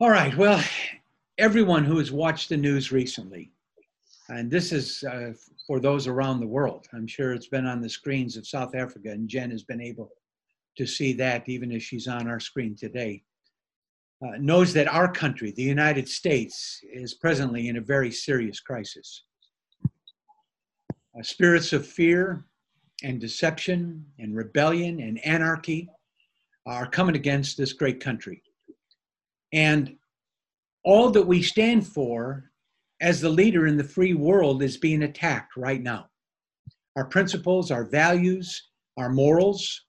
All right. Well, everyone who has watched the news recently, and this is uh, for those around the world, I'm sure it's been on the screens of South Africa, and Jen has been able to see that even as she's on our screen today, uh, knows that our country, the United States, is presently in a very serious crisis. Uh, spirits of fear and deception and rebellion and anarchy are coming against this great country. And all that we stand for as the leader in the free world is being attacked right now. Our principles, our values, our morals,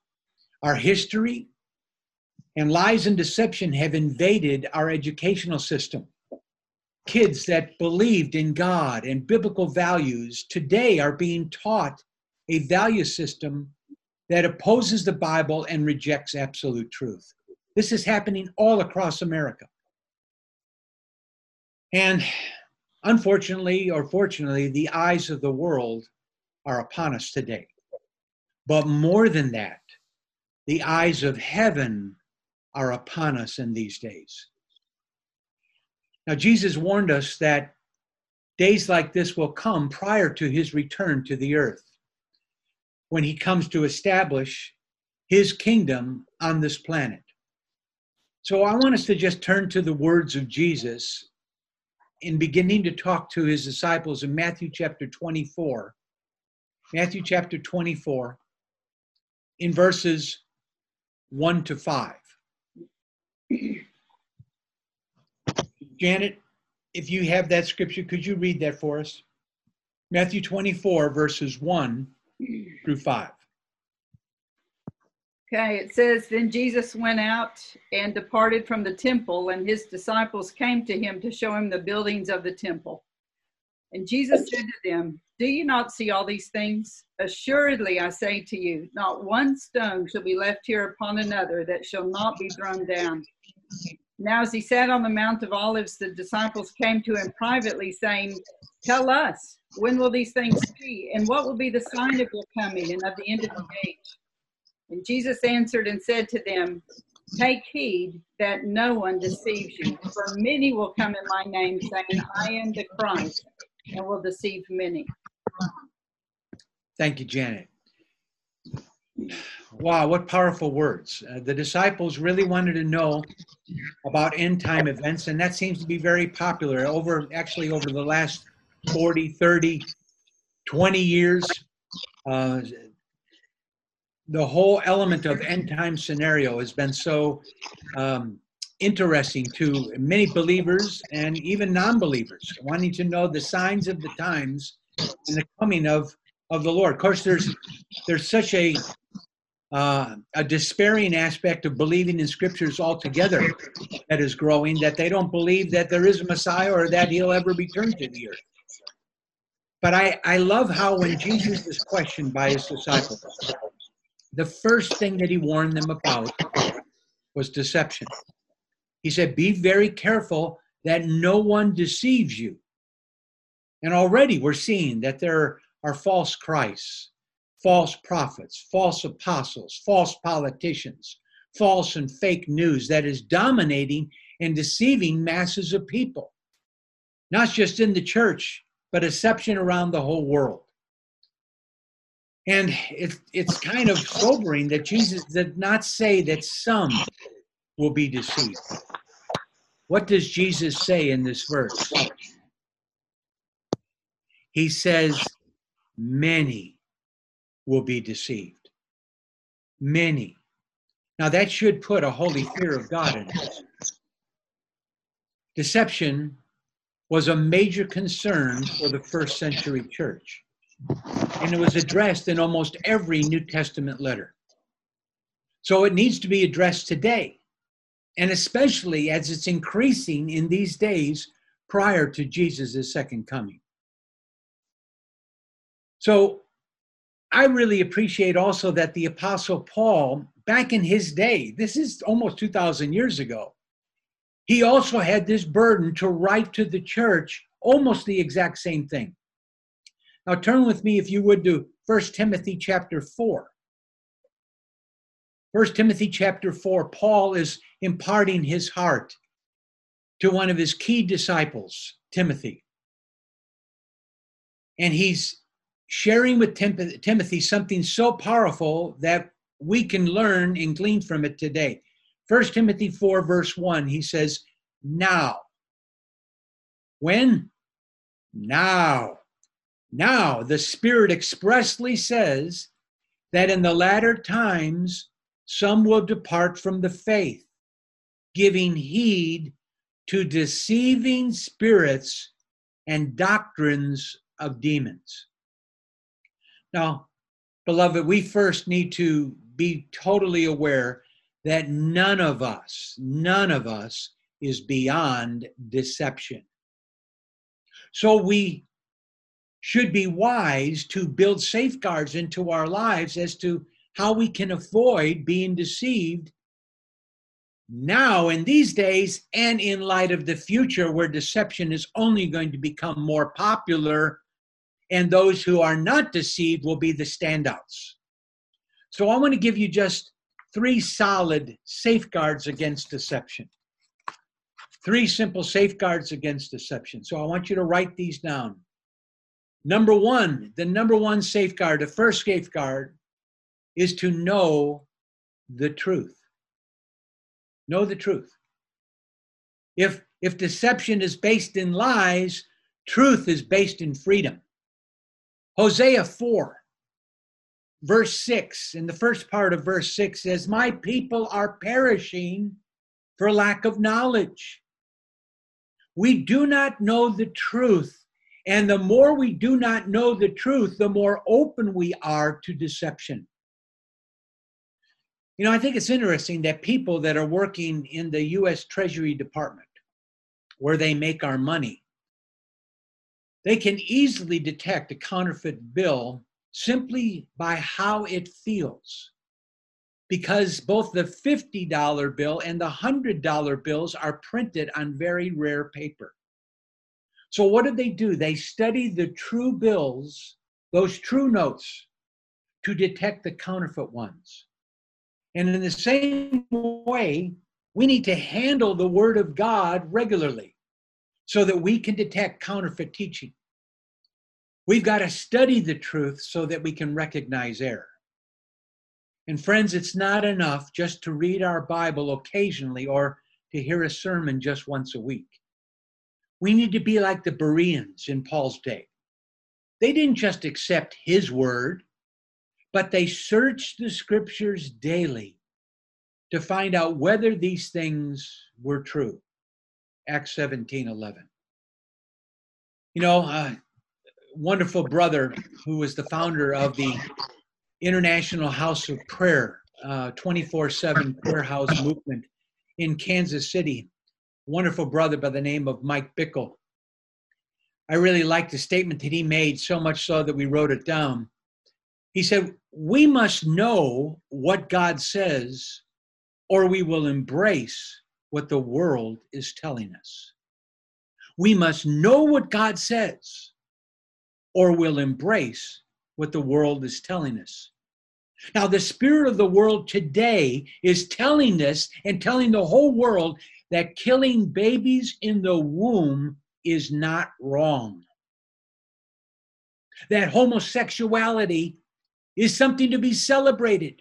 our history, and lies and deception have invaded our educational system. Kids that believed in God and biblical values today are being taught a value system that opposes the Bible and rejects absolute truth. This is happening all across America. And unfortunately, or fortunately, the eyes of the world are upon us today. But more than that, the eyes of heaven are upon us in these days. Now, Jesus warned us that days like this will come prior to his return to the earth when he comes to establish his kingdom on this planet. So I want us to just turn to the words of Jesus in beginning to talk to his disciples in Matthew chapter 24. Matthew chapter 24, in verses 1 to 5. Janet, if you have that scripture, could you read that for us? Matthew 24, verses 1 through 5. Okay, it says, Then Jesus went out and departed from the temple, and his disciples came to him to show him the buildings of the temple. And Jesus said to them, Do you not see all these things? Assuredly, I say to you, not one stone shall be left here upon another that shall not be thrown down. Now, as he sat on the Mount of Olives, the disciples came to him privately, saying, Tell us, when will these things be? And what will be the sign of your coming and of the end of the age? And Jesus answered and said to them, Take heed that no one deceives you, for many will come in my name, saying, I am the Christ, and will deceive many. Thank you, Janet. Wow, what powerful words. Uh, the disciples really wanted to know about end time events, and that seems to be very popular over actually over the last 40, 30, 20 years. Uh, the whole element of end time scenario has been so um, interesting to many believers and even non-believers wanting to know the signs of the times and the coming of of the lord. Of course there's there's such a uh, a despairing aspect of believing in scriptures altogether that is growing that they don't believe that there is a messiah or that he'll ever return to the earth. But i i love how when jesus is questioned by his disciples the first thing that he warned them about was deception. He said, Be very careful that no one deceives you. And already we're seeing that there are false Christs, false prophets, false apostles, false politicians, false and fake news that is dominating and deceiving masses of people, not just in the church, but deception around the whole world. And it's it's kind of sobering that Jesus did not say that some will be deceived. What does Jesus say in this verse? He says, Many will be deceived. Many. Now that should put a holy fear of God in us. Deception was a major concern for the first century church and it was addressed in almost every New Testament letter. So it needs to be addressed today, and especially as it's increasing in these days prior to Jesus' second coming. So I really appreciate also that the Apostle Paul, back in his day, this is almost 2,000 years ago, he also had this burden to write to the church almost the exact same thing. Now turn with me, if you would, to 1 Timothy chapter 4. 1 Timothy chapter 4, Paul is imparting his heart to one of his key disciples, Timothy. And he's sharing with Tim- Timothy something so powerful that we can learn and glean from it today. 1 Timothy 4, verse 1, he says, Now. When? Now. Now, the Spirit expressly says that in the latter times some will depart from the faith, giving heed to deceiving spirits and doctrines of demons. Now, beloved, we first need to be totally aware that none of us, none of us is beyond deception. So we should be wise to build safeguards into our lives as to how we can avoid being deceived now in these days and in light of the future where deception is only going to become more popular and those who are not deceived will be the standouts. So I want to give you just three solid safeguards against deception. Three simple safeguards against deception. So I want you to write these down. Number one, the number one safeguard, the first safeguard is to know the truth. Know the truth. If, if deception is based in lies, truth is based in freedom. Hosea 4, verse 6, in the first part of verse 6 says, My people are perishing for lack of knowledge. We do not know the truth. And the more we do not know the truth, the more open we are to deception. You know, I think it's interesting that people that are working in the U.S. Treasury Department, where they make our money, they can easily detect a counterfeit bill simply by how it feels. Because both the $50 bill and the $100 bills are printed on very rare paper. So, what did they do? They studied the true bills, those true notes, to detect the counterfeit ones. And in the same way, we need to handle the Word of God regularly so that we can detect counterfeit teaching. We've got to study the truth so that we can recognize error. And friends, it's not enough just to read our Bible occasionally or to hear a sermon just once a week. We need to be like the Bereans in Paul's day. They didn't just accept his word, but they searched the scriptures daily to find out whether these things were true. Acts 17 11. You know, a wonderful brother who was the founder of the International House of Prayer, 24 uh, 7 prayer house movement in Kansas City. Wonderful brother by the name of Mike Bickle. I really liked the statement that he made, so much so that we wrote it down. He said, We must know what God says, or we will embrace what the world is telling us. We must know what God says, or we'll embrace what the world is telling us. Now, the spirit of the world today is telling us and telling the whole world that killing babies in the womb is not wrong. That homosexuality is something to be celebrated.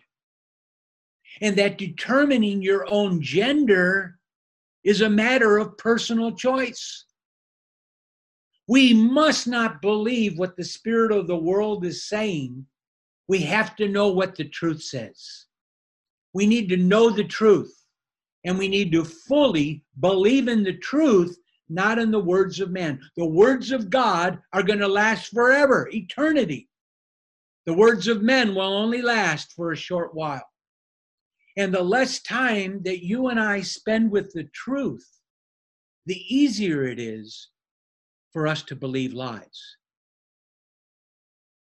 And that determining your own gender is a matter of personal choice. We must not believe what the spirit of the world is saying. We have to know what the truth says. We need to know the truth, and we need to fully believe in the truth, not in the words of man. The words of God are going to last forever, eternity. The words of men will only last for a short while. And the less time that you and I spend with the truth, the easier it is for us to believe lies.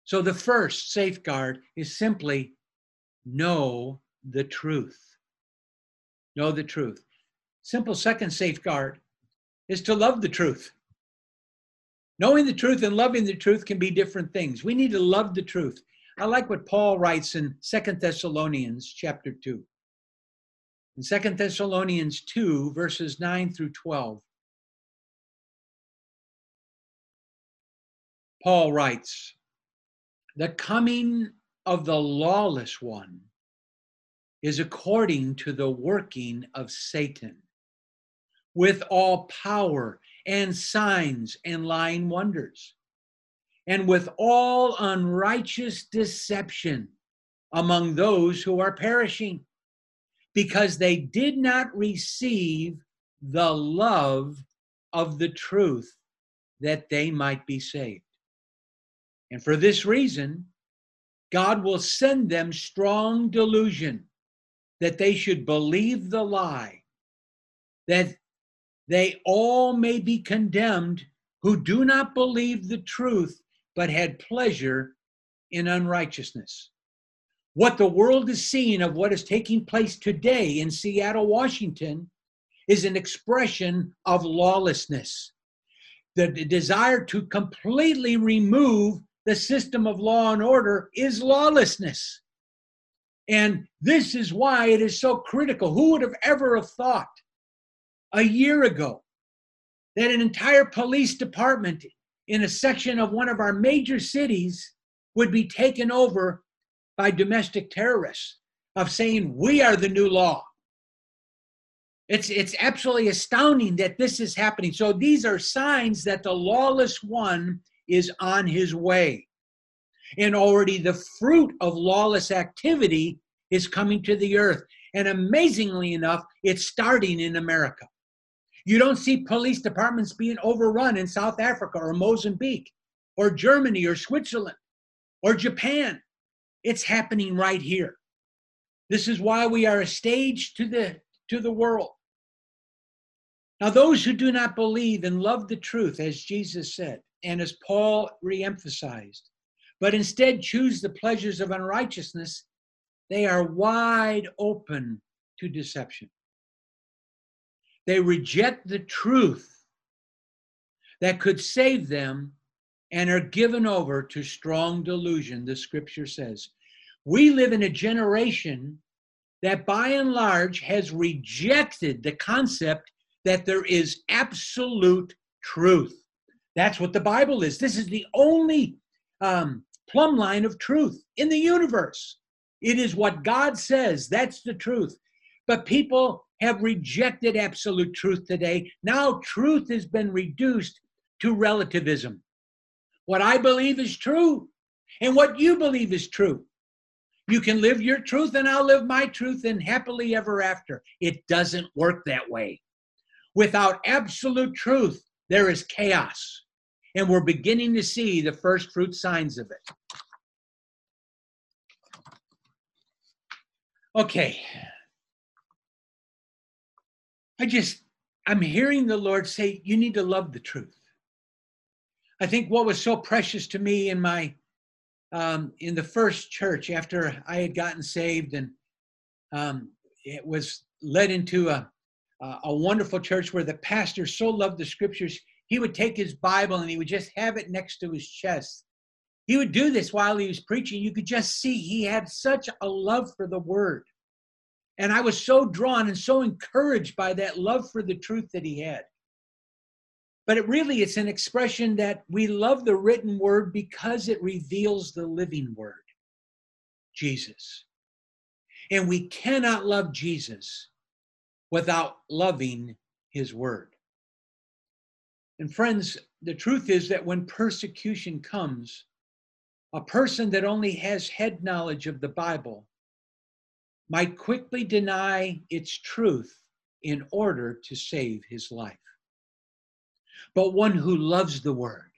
So the first safeguard is simply know the truth know the truth. Simple second safeguard is to love the truth. Knowing the truth and loving the truth can be different things. We need to love the truth. I like what Paul writes in Second Thessalonians chapter 2. In Second Thessalonians 2, verses 9 through 12, Paul writes, The coming of the lawless one is according to the working of Satan, with all power and signs and lying wonders, and with all unrighteous deception among those who are perishing, because they did not receive the love of the truth that they might be saved. And for this reason, God will send them strong delusion that they should believe the lie, that they all may be condemned who do not believe the truth, but had pleasure in unrighteousness. What the world is seeing of what is taking place today in Seattle, Washington, is an expression of lawlessness. The desire to completely remove the system of law and order is lawlessness. And this is why it is so critical. Who would have ever have thought a year ago that an entire police department in a section of one of our major cities would be taken over by domestic terrorists of saying we are the new law. It's it's absolutely astounding that this is happening. So these are signs that the lawless one is on his way. And already the fruit of lawless activity is coming to the earth. And amazingly enough, it's starting in America. You don't see police departments being overrun in South Africa or Mozambique or Germany or Switzerland or Japan. It's happening right here. This is why we are a stage to the to the world. Now, those who do not believe and love the truth, as Jesus said, and as Paul reemphasized, but instead choose the pleasures of unrighteousness, they are wide open to deception. They reject the truth that could save them and are given over to strong delusion, the scripture says. We live in a generation that by and large has rejected the concept that there is absolute truth. That's what the Bible is. This is the only um, plumb line of truth in the universe. It is what God says. That's the truth. But people have rejected absolute truth today. Now, truth has been reduced to relativism. What I believe is true, and what you believe is true. You can live your truth, and I'll live my truth, and happily ever after. It doesn't work that way. Without absolute truth, there is chaos. And we're beginning to see the first fruit signs of it. Okay. I just, I'm hearing the Lord say, you need to love the truth. I think what was so precious to me in my, um, in the first church after I had gotten saved and um, it was led into a, a wonderful church where the pastor so loved the scriptures, he would take his Bible and he would just have it next to his chest. He would do this while he was preaching. You could just see he had such a love for the word. And I was so drawn and so encouraged by that love for the truth that he had. But it really it's an expression that we love the written word because it reveals the living word, Jesus. And we cannot love Jesus without loving his word. And friends, the truth is that when persecution comes, a person that only has head knowledge of the Bible might quickly deny its truth in order to save his life. But one who loves the word,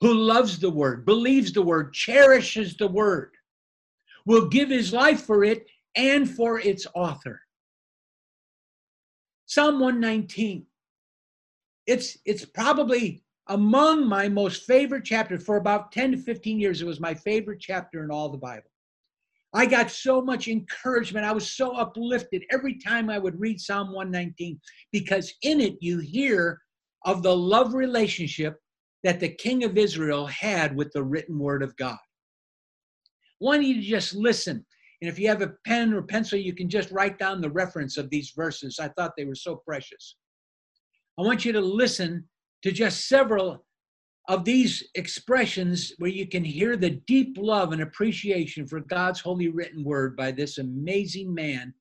who loves the word, believes the word, cherishes the word, will give his life for it and for its author. Psalm 119. It's, it's probably among my most favorite chapters. For about 10 to 15 years, it was my favorite chapter in all the Bible. I got so much encouragement. I was so uplifted every time I would read Psalm 119 because in it you hear of the love relationship that the king of Israel had with the written word of God. Want you to just listen and if you have a pen or pencil, you can just write down the reference of these verses. I thought they were so precious. I want you to listen to just several of these expressions where you can hear the deep love and appreciation for God's holy written word by this amazing man,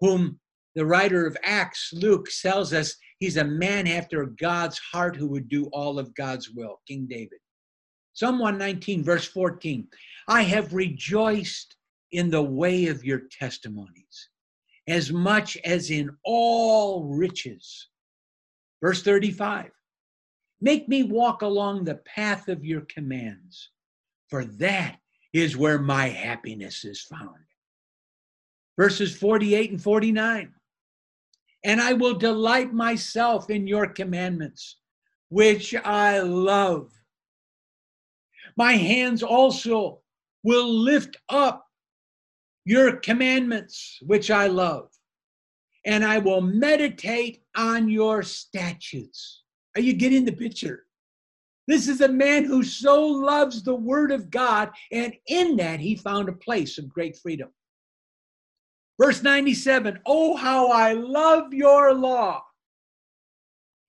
whom the writer of Acts, Luke, tells us he's a man after God's heart who would do all of God's will, King David. Psalm 119, verse 14 I have rejoiced in the way of your testimonies as much as in all riches. Verse 35 Make me walk along the path of your commands, for that is where my happiness is found. Verses 48 and 49 And I will delight myself in your commandments, which I love. My hands also will lift up your commandments, which I love, and I will meditate on your statutes. Are you getting the picture? This is a man who so loves the word of God, and in that he found a place of great freedom. Verse 97 Oh, how I love your law!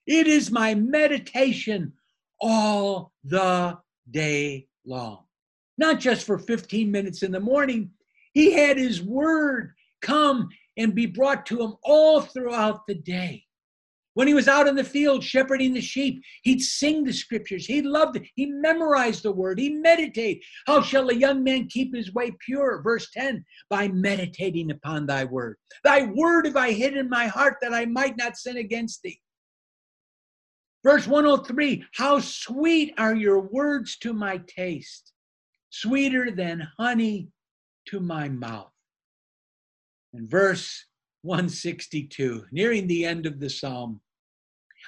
It is my meditation all the day long. Not just for 15 minutes in the morning, he had his word come and be brought to him all throughout the day. When he was out in the field shepherding the sheep, he'd sing the scriptures. He loved it. He memorized the word. He meditated. How shall a young man keep his way pure? Verse 10 by meditating upon thy word. Thy word have I hid in my heart that I might not sin against thee. Verse 103 How sweet are your words to my taste, sweeter than honey to my mouth. Verse 162, nearing the end of the psalm,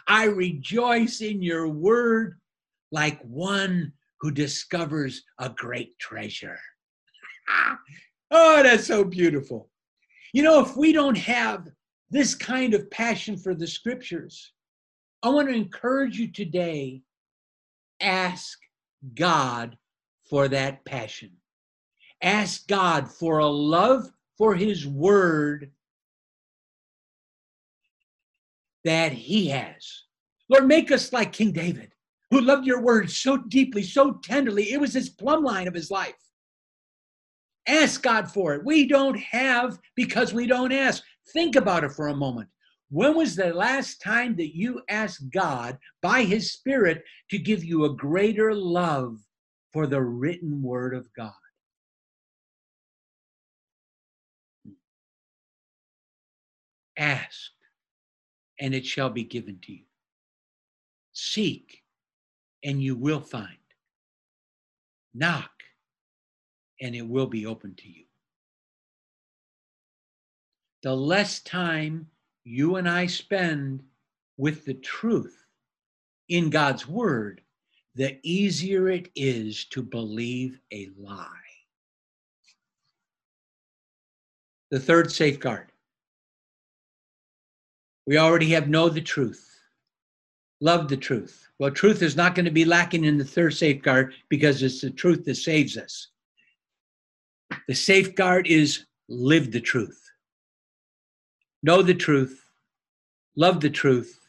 I rejoice in your word like one who discovers a great treasure. oh, that's so beautiful. You know, if we don't have this kind of passion for the scriptures, I want to encourage you today ask God for that passion. Ask God for a love for His Word that he has. Lord, make us like King David, who loved your word so deeply, so tenderly. It was his plumb line of his life. Ask God for it. We don't have because we don't ask. Think about it for a moment. When was the last time that you asked God by his Spirit to give you a greater love for the written word of God? Ask and it shall be given to you. Seek, and you will find. Knock, and it will be open to you. The less time you and I spend with the truth in God's word, the easier it is to believe a lie. The third safeguard we already have know the truth, love the truth. Well, truth is not going to be lacking in the third safeguard because it's the truth that saves us. The safeguard is live the truth, know the truth, love the truth,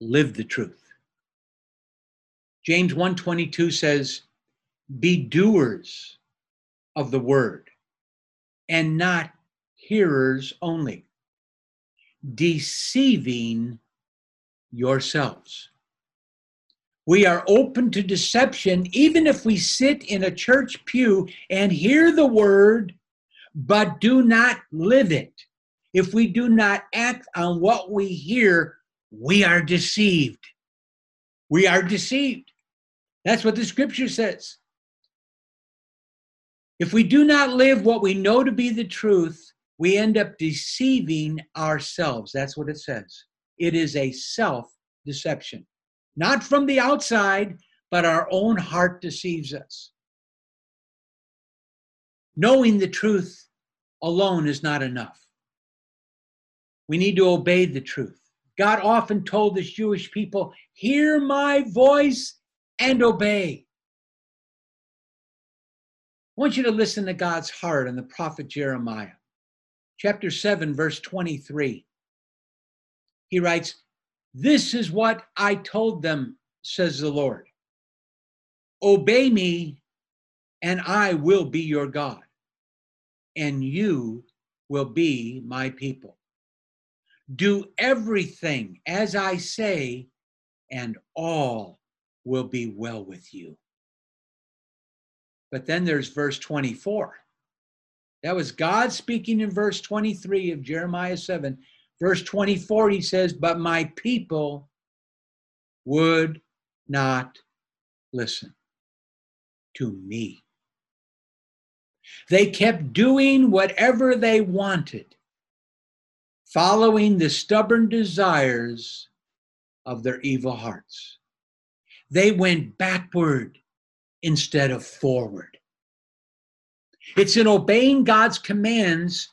live the truth. James 1:22 says, "Be doers of the word and not hearers only." Deceiving yourselves. We are open to deception even if we sit in a church pew and hear the word, but do not live it. If we do not act on what we hear, we are deceived. We are deceived. That's what the scripture says. If we do not live what we know to be the truth, we end up deceiving ourselves. That's what it says. It is a self deception, not from the outside, but our own heart deceives us. Knowing the truth alone is not enough. We need to obey the truth. God often told his Jewish people, Hear my voice and obey. I want you to listen to God's heart and the prophet Jeremiah chapter 7, verse 23. He writes, This is what I told them, says the Lord. Obey me, and I will be your God, and you will be my people. Do everything as I say, and all will be well with you. But then there's verse 24. That was God speaking in verse 23 of Jeremiah 7. Verse 24, he says, But my people would not listen to me. They kept doing whatever they wanted, following the stubborn desires of their evil hearts. They went backward instead of forward. It's in obeying God's commands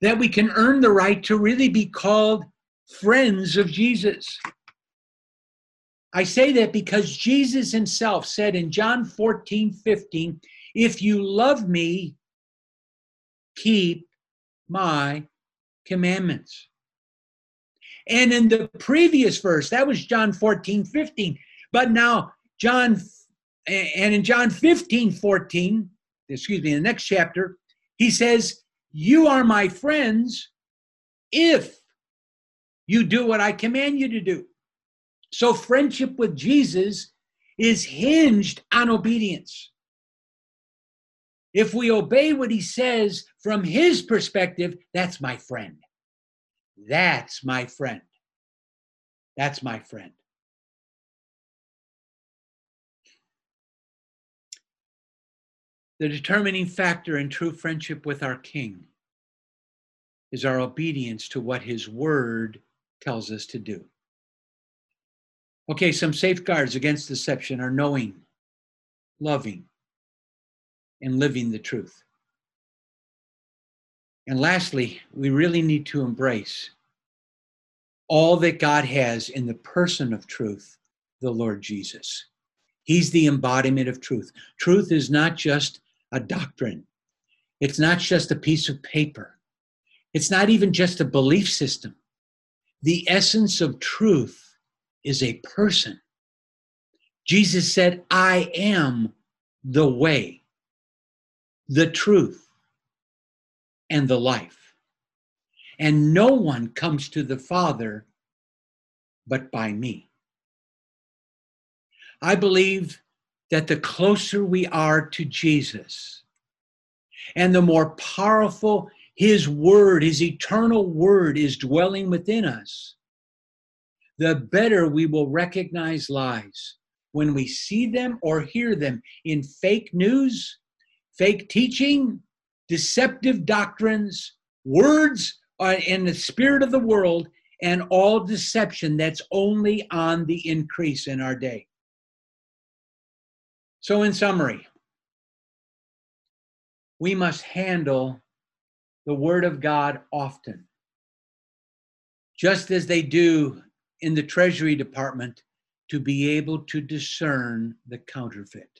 that we can earn the right to really be called friends of Jesus. I say that because Jesus himself said in John 14, 15, if you love me, keep my commandments. And in the previous verse, that was John 14, 15. But now, John, and in John 15, 14, excuse me, in the next chapter, he says, You are my friends if you do what I command you to do. So, friendship with Jesus is hinged on obedience. If we obey what he says from his perspective, that's my friend. That's my friend. That's my friend. The determining factor in true friendship with our King is our obedience to what his word tells us to do. Okay, some safeguards against deception are knowing, loving, and living the truth. And lastly, we really need to embrace all that God has in the person of truth, the Lord Jesus. He's the embodiment of truth. Truth is not just a doctrine, it's not just a piece of paper, it's not even just a belief system. The essence of truth is a person. Jesus said, I am the way, the truth, and the life. And no one comes to the Father but by me. I believe that the closer we are to Jesus and the more powerful his word, his eternal word, is dwelling within us, the better we will recognize lies when we see them or hear them in fake news, fake teaching, deceptive doctrines, words uh, in the spirit of the world, and all deception that's only on the increase in our day. So, in summary, we must handle the Word of God often, just as they do in the Treasury Department to be able to discern the counterfeit.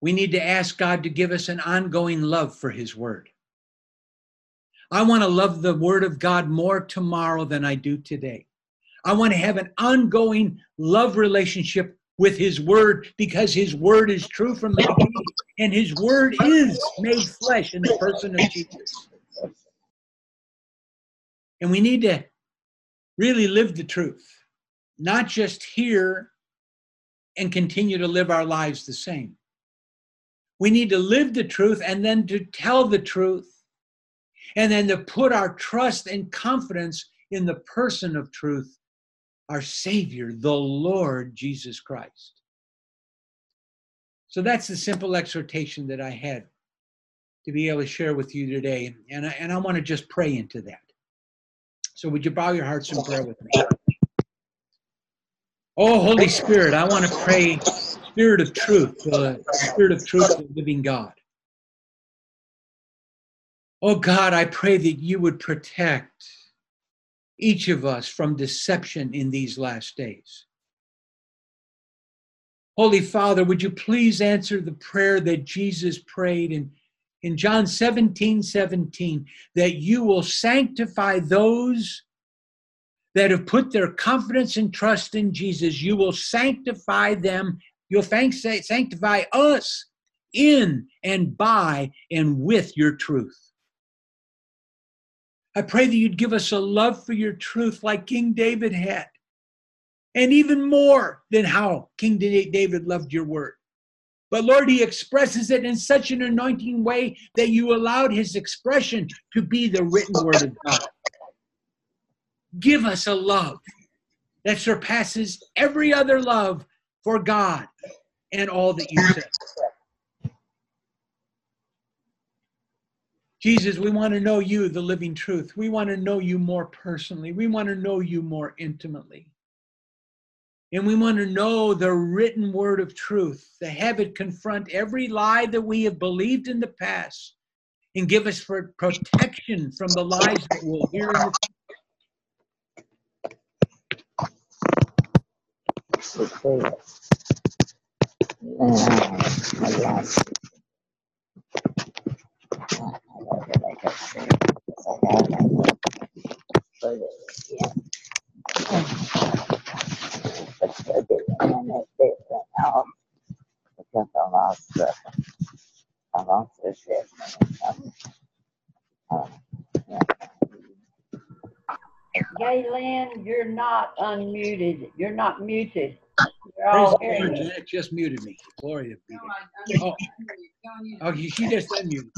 We need to ask God to give us an ongoing love for His Word. I want to love the Word of God more tomorrow than I do today. I want to have an ongoing love relationship with His Word because His Word is true from the beginning and His Word is made flesh in the person of Jesus. And we need to really live the truth, not just hear and continue to live our lives the same. We need to live the truth and then to tell the truth, and then to put our trust and confidence in the person of truth, our Savior, the Lord Jesus Christ. So that's the simple exhortation that I had to be able to share with you today. And I, and I want to just pray into that. So would you bow your hearts in prayer with me? Oh, Holy Spirit, I want to pray Spirit of truth, the Spirit of truth, the living God. Oh God, I pray that you would protect each of us from deception in these last days. Holy Father, would you please answer the prayer that Jesus prayed in, in John 17 17, that you will sanctify those that have put their confidence and trust in Jesus, you will sanctify them. You'll sanctify us in and by and with your truth. I pray that you'd give us a love for your truth like King David had, and even more than how King David loved your word. But Lord, he expresses it in such an anointing way that you allowed his expression to be the written word of God. Give us a love that surpasses every other love for God and all that you said. Jesus, we want to know you, the living truth. We want to know you more personally. We want to know you more intimately. And we want to know the written word of truth, to have it confront every lie that we have believed in the past and give us for protection from the lies that we'll hear in the oh, Gaylan, you're not unmuted. You're not muted. You're all the Lord, hearing. Just muted me. Gloria to be. No, there. I- Oh. Oh, she she just unmuted.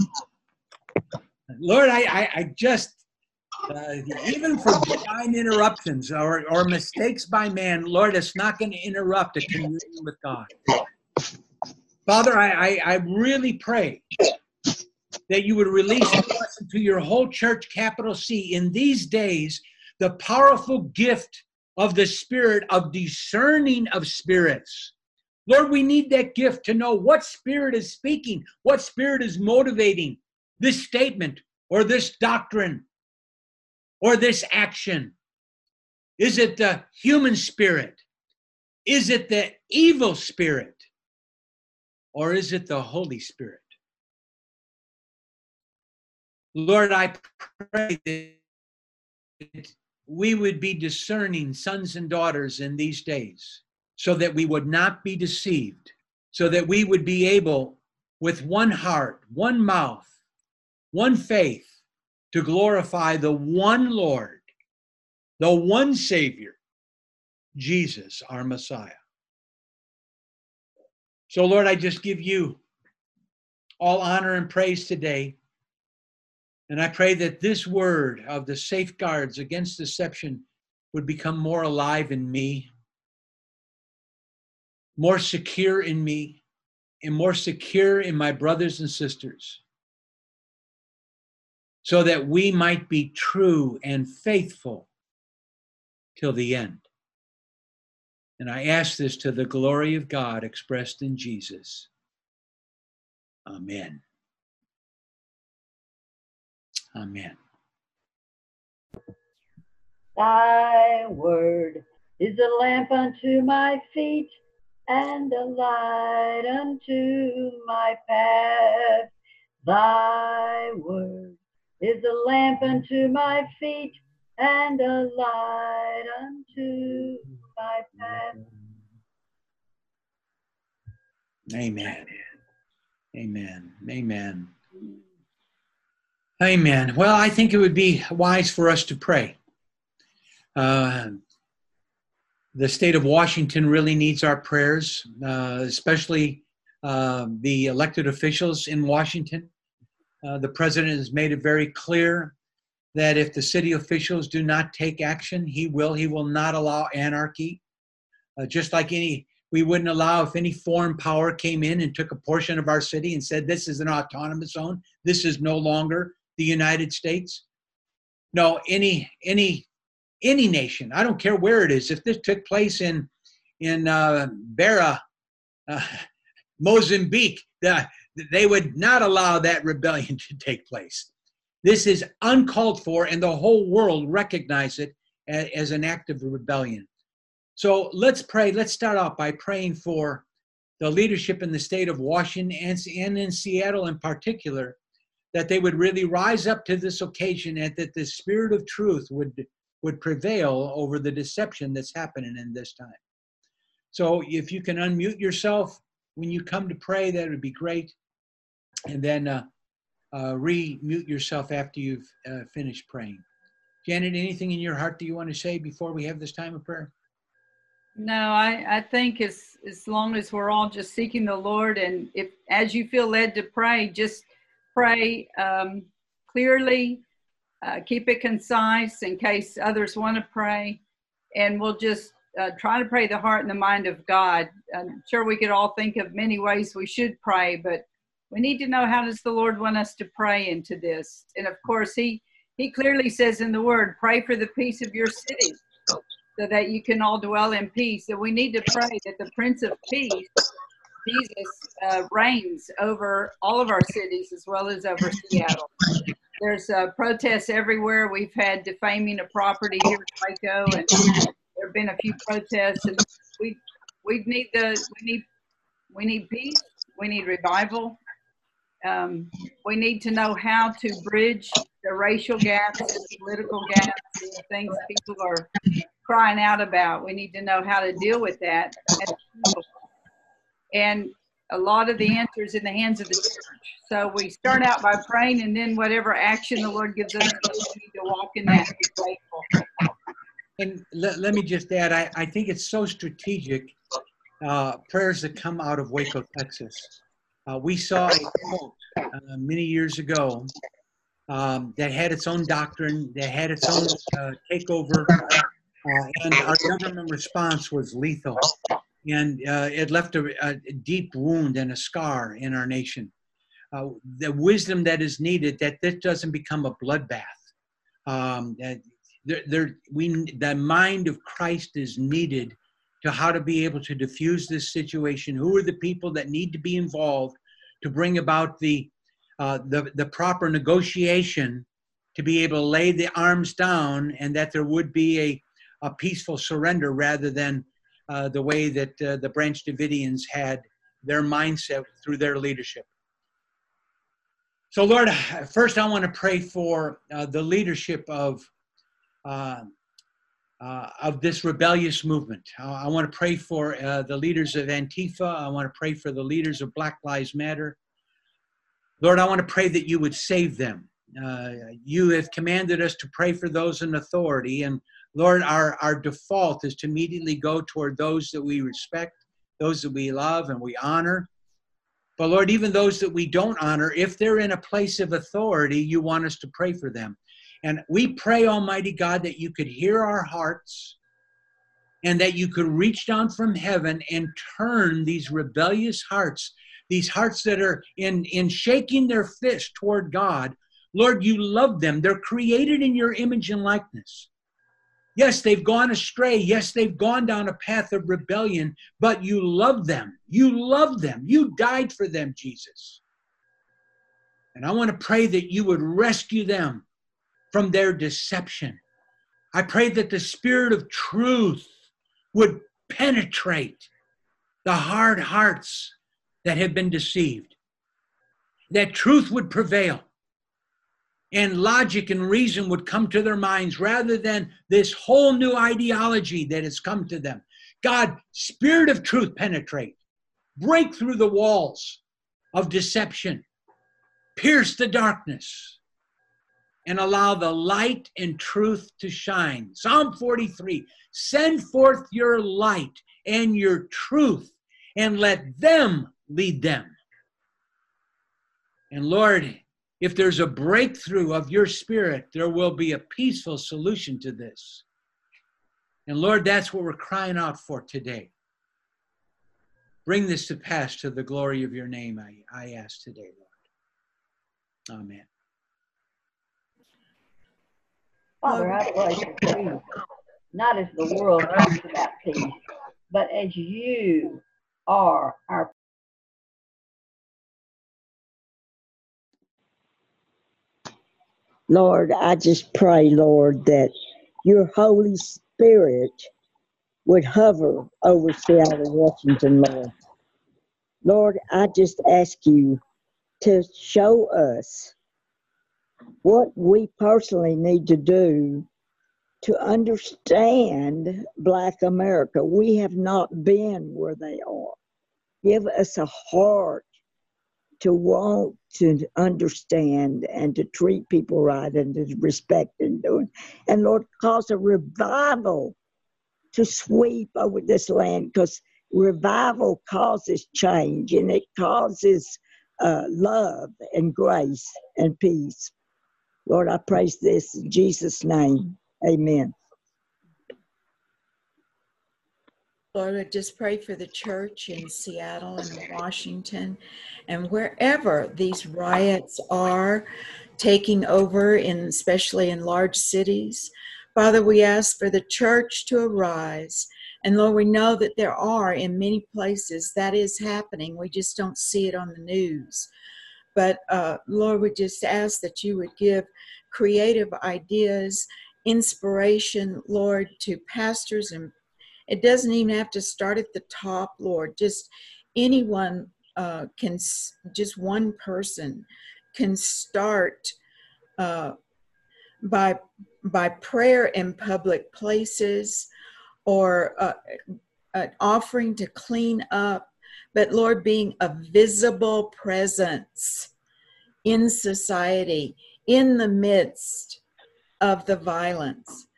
Lord, I, I, I just, uh, even for divine interruptions or, or mistakes by man, Lord, it's not going to interrupt a communion with God. Father, I, I, I really pray that you would release to your whole church, capital C, in these days, the powerful gift of the spirit of discerning of spirits. Lord, we need that gift to know what spirit is speaking, what spirit is motivating this statement or this doctrine or this action. Is it the human spirit? Is it the evil spirit? Or is it the Holy Spirit? Lord, I pray that we would be discerning sons and daughters in these days so that we would not be deceived, so that we would be able, with one heart, one mouth, one faith, to glorify the one Lord, the one Savior, Jesus, our Messiah. So, Lord, I just give you all honor and praise today. And I pray that this word of the safeguards against deception would become more alive in me, more secure in me, and more secure in my brothers and sisters, so that we might be true and faithful till the end. And I ask this to the glory of God expressed in Jesus. Amen. Amen. Thy word is a lamp unto my feet and a light unto my path. Thy word is a lamp unto my feet and a light unto my path. Amen. Amen. Amen. Amen. Well, I think it would be wise for us to pray. Uh, the state of Washington really needs our prayers, uh, especially uh, the elected officials in Washington. Uh, the president has made it very clear that if the city officials do not take action, he will. He will not allow anarchy. Uh, just like any, we wouldn't allow if any foreign power came in and took a portion of our city and said this is an autonomous zone. This is no longer the United States. No, any any any nation. I don't care where it is. If this took place in in uh, Beira, uh, Mozambique, the, they would not allow that rebellion to take place. This is uncalled for, and the whole world recognize it as, as an act of rebellion. So let's pray. Let's start out by praying for the leadership in the state of Washington and in Seattle in particular, that they would really rise up to this occasion and that the spirit of truth would would prevail over the deception that's happening in this time. So if you can unmute yourself when you come to pray, that would be great. And then uh, uh, re-mute yourself after you've uh, finished praying. Janet, anything in your heart that you want to say before we have this time of prayer? No, I, I think as as long as we're all just seeking the Lord, and if as you feel led to pray, just pray um, clearly, uh, keep it concise in case others want to pray, and we'll just uh, try to pray the heart and the mind of God. I'm sure we could all think of many ways we should pray, but we need to know how does the Lord want us to pray into this. And of course, He He clearly says in the Word, pray for the peace of your city so that you can all dwell in peace. So we need to pray that the Prince of Peace, Jesus, uh, reigns over all of our cities as well as over Seattle. There's uh, protests everywhere. We've had defaming of property here in Waco, and there have been a few protests. And we we need the we need we need peace. We need revival. Um, we need to know how to bridge the racial gaps, the political gaps, the things people are crying out about. We need to know how to deal with that. And a lot of the answers in the hands of the church. So we start out by praying, and then whatever action the Lord gives us, we need to walk in that. And let, let me just add, I, I think it's so strategic, uh, prayers that come out of Waco, Texas. Uh, we saw a quote uh, many years ago um, that had its own doctrine, that had its own uh, takeover, uh, and our government response was lethal. And uh, it left a, a, deep wound and a scar in our nation. Uh, the wisdom that is needed that this doesn't become a bloodbath. Um, there, there, we, the mind of Christ is needed to how to be able to diffuse this situation. Who are the people that need to be involved to bring about the, uh, the, the proper negotiation to be able to lay the arms down and that there would be a a peaceful surrender rather than uh, the way that uh, the Branch Davidians had their mindset through their leadership. So, Lord, first I want to pray for uh, the leadership of uh, uh, of this rebellious movement. I want to pray for the leaders of Antifa. I want to pray for the leaders of Black Lives Matter. Lord, I want to pray that you would save them. you have commanded us to pray for those in authority, and Lord, our, our default is to immediately go toward those that we respect, those that we love and we honor. But Lord, even those that we don't honor, if they're in a place of authority, you want us to pray for them. And we pray, Almighty God, that you could hear our hearts and that you could reach down from heaven and turn these rebellious hearts, these hearts that are in, in shaking their fist toward God. Lord, you love them. They're created in your image and likeness. Yes, they've gone astray. Yes, they've gone down a path of rebellion, but you love them. You love them. You died for them, Jesus. And I want to pray that you would rescue them from their deception. I pray that the spirit of truth would penetrate the hard hearts that have been deceived, that truth would prevail and logic and reason would come to their minds rather than this whole new ideology that has come to them. God, spirit of truth penetrate, break through the walls of deception, pierce the darkness, and allow the light and truth to shine. Psalm 43 send forth your light and your truth, and let them lead them. And Lord, if there's a breakthrough of your spirit, there will be a peaceful solution to this. And Lord, that's what we're crying out for today. Bring this to pass to the glory of your name, I, I ask today, Lord. Amen. Father, I pray for peace, not as the world talks about peace, but as you are our Lord, I just pray, Lord, that your Holy Spirit would hover over Seattle, Washington, Lord. Lord, I just ask you to show us what we personally need to do to understand Black America. We have not been where they are. Give us a heart to want to understand and to treat people right and to respect and do it. And Lord, cause a revival to sweep over this land because revival causes change and it causes uh, love and grace and peace. Lord, I praise this in Jesus' name. Amen. Lord, I just pray for the church in Seattle and Washington and wherever these riots are taking over, in, especially in large cities. Father, we ask for the church to arise. And Lord, we know that there are in many places that is happening. We just don't see it on the news. But uh, Lord, we just ask that you would give creative ideas, inspiration, Lord, to pastors and it doesn't even have to start at the top, Lord. Just anyone uh, can, just one person can start uh, by by prayer in public places or uh, an offering to clean up, but Lord, being a visible presence in society in the midst of the violence.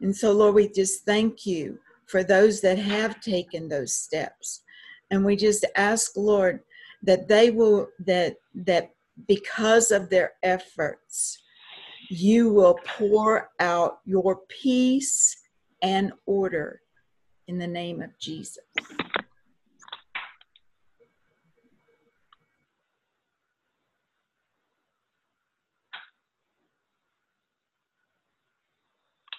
And so, Lord, we just thank you for those that have taken those steps. And we just ask, Lord, that they will, that, that because of their efforts, you will pour out your peace and order in the name of Jesus.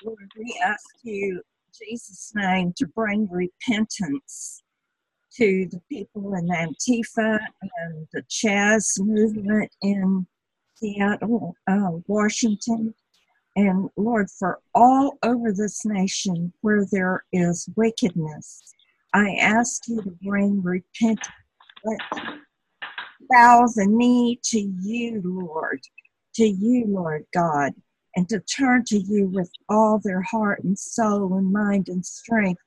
Lord, we ask you Jesus' name to bring repentance to the people in Antifa and the Chaz movement in Seattle, uh, Washington, and Lord, for all over this nation where there is wickedness, I ask you to bring repentance. Let bow the knee to you, Lord, to you, Lord God and to turn to you with all their heart and soul and mind and strength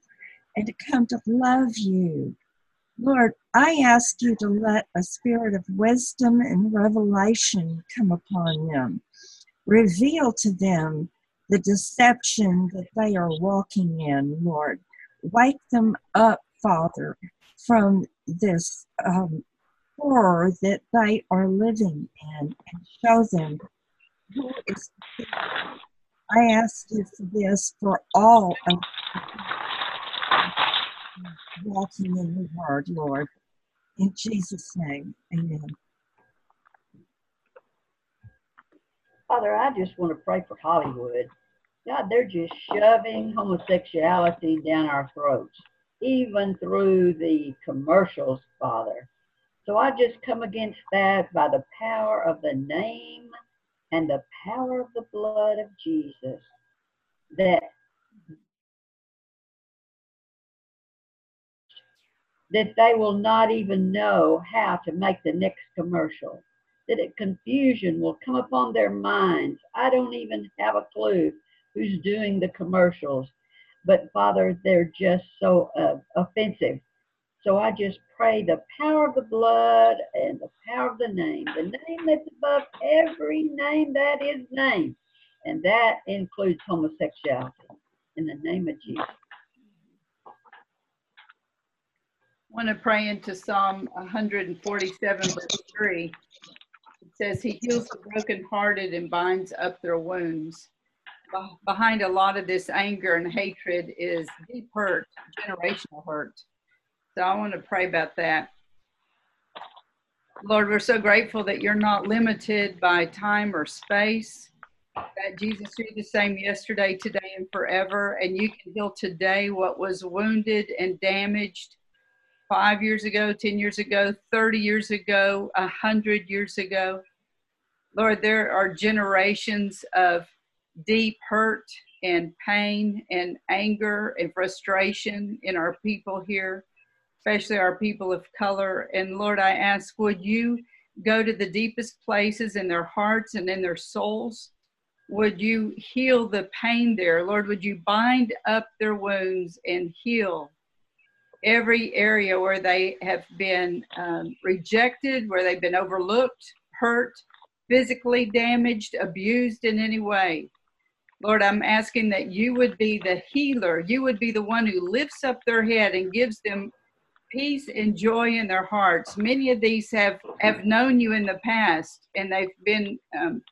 and to come to love you. Lord, I ask you to let a spirit of wisdom and revelation come upon them. Reveal to them the deception that they are walking in, Lord. Wake them up, Father, from this um, horror that they are living in and show them I ask you for this for all of walking in the word, Lord. In Jesus' name, amen. Father, I just want to pray for Hollywood. God, they're just shoving homosexuality down our throats, even through the commercials, Father. So I just come against that by the power of the name and the power of the blood of Jesus that that they will not even know how to make the next commercial that a confusion will come upon their minds. I don't even have a clue who's doing the commercials but father they're just so uh, offensive so I just pray the power of the blood and the power of the name, the name that's above every name that is named. And that includes homosexuality. In the name of Jesus. I want to pray into Psalm 147, verse 3. It says, He heals the brokenhearted and binds up their wounds. Behind a lot of this anger and hatred is deep hurt, generational hurt. So I want to pray about that. Lord, we're so grateful that you're not limited by time or space. That Jesus, you're the same yesterday, today, and forever. And you can heal today what was wounded and damaged five years ago, 10 years ago, 30 years ago, 100 years ago. Lord, there are generations of deep hurt and pain and anger and frustration in our people here especially our people of color. And Lord, I ask, would you go to the deepest places in their hearts and in their souls would you heal the pain there? Lord, would you bind up their wounds and heal every area where they have been um, rejected, where they've been overlooked, hurt, physically damaged, abused in any way? Lord, I'm asking that you would be the healer. You would be the one who lifts up their head and gives them peace and joy in their hearts. Many of these have have known you in the past, and they've been um,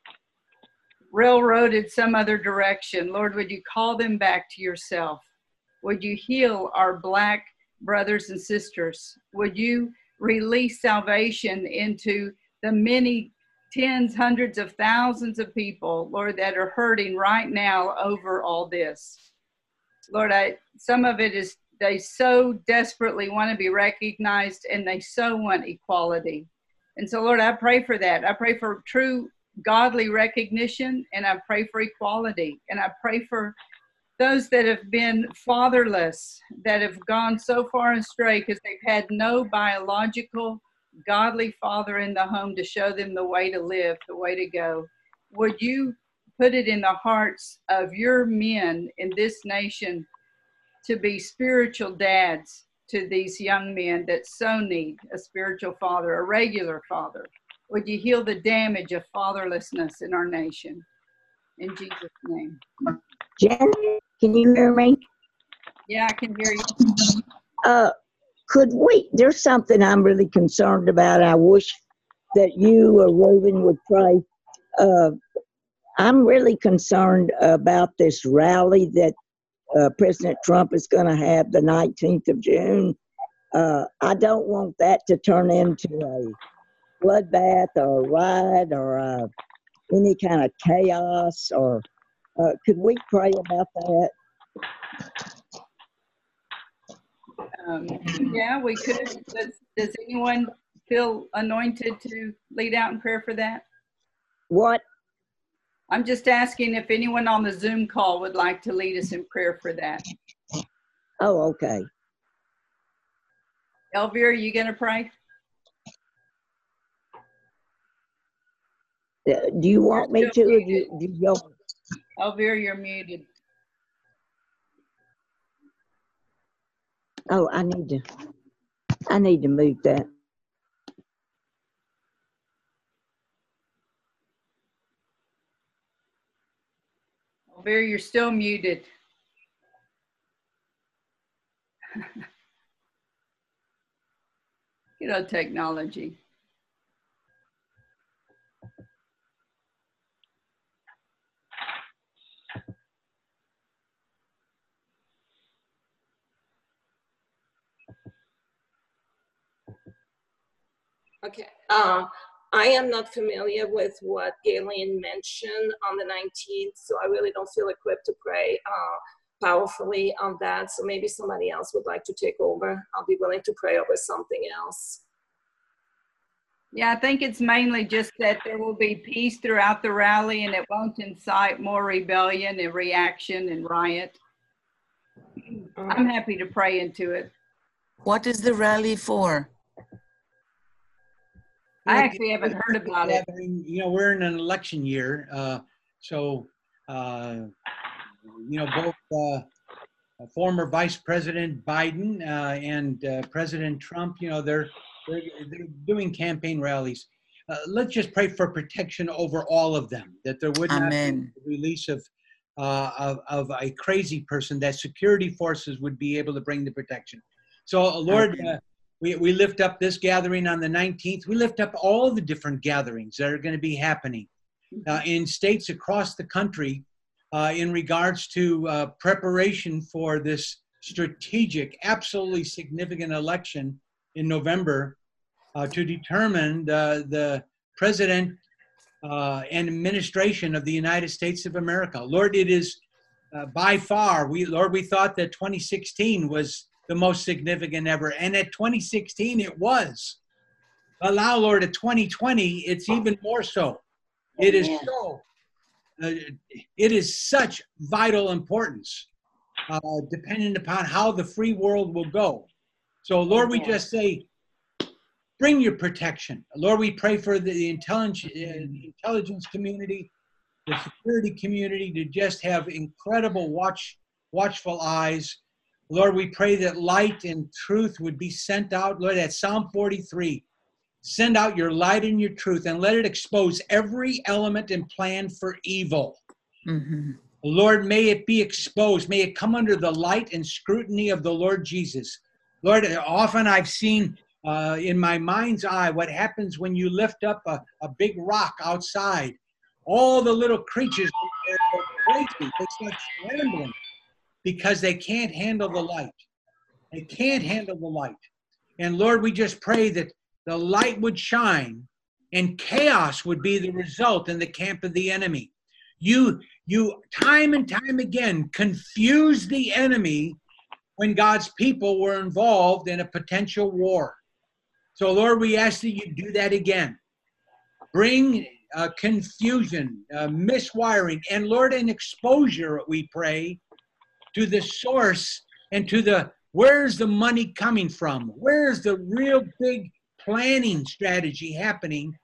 railroaded some other direction. Lord, would you call them back to yourself? Would you heal our black brothers and sisters? Would you release salvation into the many tens, hundreds of thousands of people, Lord, that are hurting right now over all this? Lord, I some of it is they so desperately want to be recognized and they so want equality. And so, Lord, I pray for that. I pray for true godly recognition and I pray for equality. And I pray for those that have been fatherless, that have gone so far astray because they've had no biological, godly father in the home to show them the way to live, the way to go. Would you put it in the hearts of your men in this nation to be spiritual dads to these young men that so need a spiritual father, a regular father? Would you heal the damage of fatherlessness in our nation? In Jesus' name. Janet, can you hear me? Yeah, I can hear you. Uh, could we, there's something I'm really concerned about. I wish that you or Reuben would pray. Uh, I'm really concerned about this rally that uh, President Trump is going to have the 19th of June. Uh, I don't want that to turn into a bloodbath or a riot or uh, any kind of chaos. Or uh, could we pray about that? Um, yeah, we could. Does, does anyone feel anointed to lead out in prayer for that? What? I'm just asking if anyone on the Zoom call would like to lead us in prayer for that. Oh, okay. Elvira, are you going to pray? Uh, Do you want me to? Or do you, do you Elvira, you're muted. Oh, I need to, I need to move that. Elvira, you're still muted. you know, technology. Okay. Uh, I am not familiar with what Galen mentioned on the 19th, so I really don't feel equipped to pray uh, powerfully on that. So maybe somebody else would like to take over. I'll be willing to pray over something else. Yeah, I think it's mainly just that there will be peace throughout the rally and it won't incite more rebellion and reaction and riot. I'm happy to pray into it. What is the rally for? I actually haven't heard about it. You know, we're in an election year, uh, so, uh, you know, both uh, former Vice President Biden uh, and uh, President Trump, you know, they're, they're, they're doing campaign rallies. Uh, Let's just pray for protection over all of them, that there would not be Amen. the release of, uh, of, of a crazy person, that security forces would be able to bring the protection. So, uh, Lord, Okay. uh, we, we lift up this gathering on the 19th. We lift up all the different gatherings that are going to be happening uh, in states across the country uh, in regards to uh, preparation for this strategic, absolutely significant election in November uh, to determine the, the president uh, and administration of the United States of America. Lord, it is uh, by far, we Lord, we thought that 2016 was the most significant ever, and at 2016 it was. Allow, Lord, at 2020 it's even more so. It is so. Uh, it is such vital importance, uh, depending upon how the free world will go. So, Lord, we just say, bring your protection. Lord, we pray for the intelligence, uh, intelligence community. the security community to just have incredible watch, watchful eyes. Lord, we pray that light and truth would be sent out. Lord, at Psalm 43, send out your light and your truth and let it expose every element and plan for evil. Mhm. Lord, may it be exposed. May it come under the light and scrutiny of the Lord Jesus. Lord, often I've seen uh, in my mind's eye what happens when you lift up a, a big rock outside. All the little creatures they're crazy. They start scrambling because they can't handle the light. They can't handle the light. And Lord, we just pray that the light would shine and chaos would be the result in the camp of the enemy. You you time and time again confuse the enemy when God's people were involved in a potential war. So, Lord, we ask that you do that again. Bring uh, confusion, uh, miswiring, and Lord, an exposure, we pray, to the source and to the where's the money coming from? Where's the real big planning strategy happening?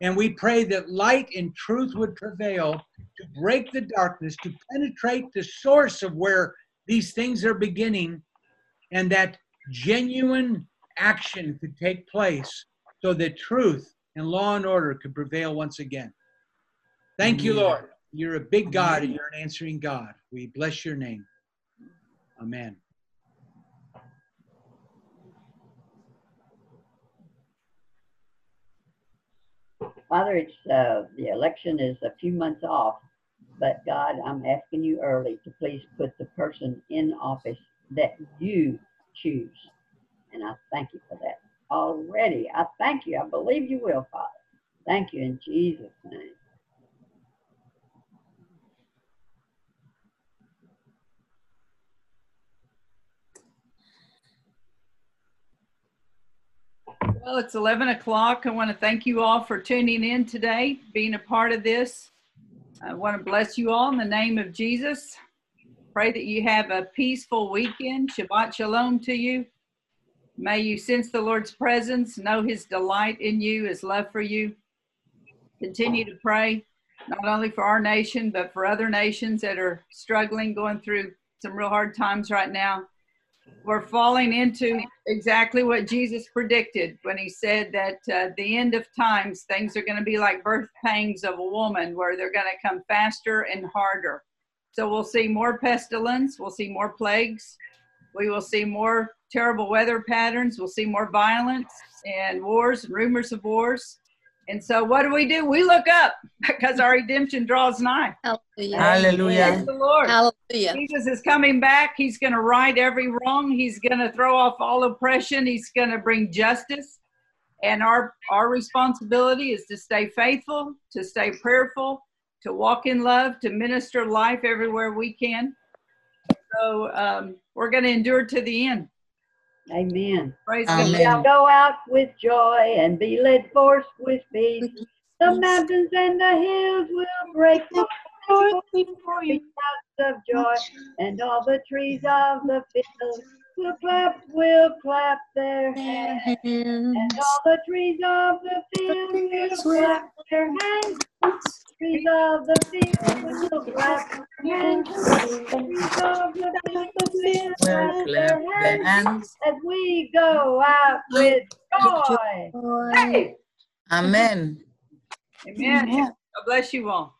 And we pray that light and truth would prevail to break the darkness, to penetrate the source of where these things are beginning, and that genuine action could take place so that truth and law and order could prevail once again. Thank you, Lord. You're a big God and you're an answering God. We bless your name. Amen. Father, it's, uh, the election is a few months off, but God, I'm asking you early to please put the person in office that you choose. And I thank you for that already. I thank you. I believe you will, Father. Thank you in Jesus' name. Well, it's 11 o'clock. I want to thank you all for tuning in today, being a part of this. I want to bless you all in the name of Jesus. Pray that you have a peaceful weekend. Shabbat Shalom to you. May you sense the Lord's presence, know his delight in you, his love for you. Continue to pray, not only for our nation, but for other nations that are struggling, going through some real hard times right now we're falling into exactly what Jesus predicted when he said that uh, the end of times things are going to be like birth pangs of a woman where they're going to come faster and harder. So we'll see more pestilence, we'll see more plagues, we will see more terrible weather patterns, we'll see more violence and wars and rumors of wars. And so what do we do? We look up because our redemption draws nigh. Hallelujah. Hallelujah. the Lord. Hallelujah. Jesus is coming back. He's going to right every wrong. He's going to throw off all oppression. He's going to bring justice. And our our responsibility is to stay faithful, to stay prayerful, to walk in love, to minister life everywhere we can. So um, we're going to endure to the end. Amen. Praise Amen. God. Shall go out with joy and be led forth with speed. The mountains and the hills will break forth before you shouts of joy, and all the trees of the field will clap, will clap their hands. And all the trees of the field will clap their hands. Trees of the field will clap their hands. Trees of the field will Well, clap clap their hands hands. as we go out with joy. Hey! Amen. Amen. God bless you all.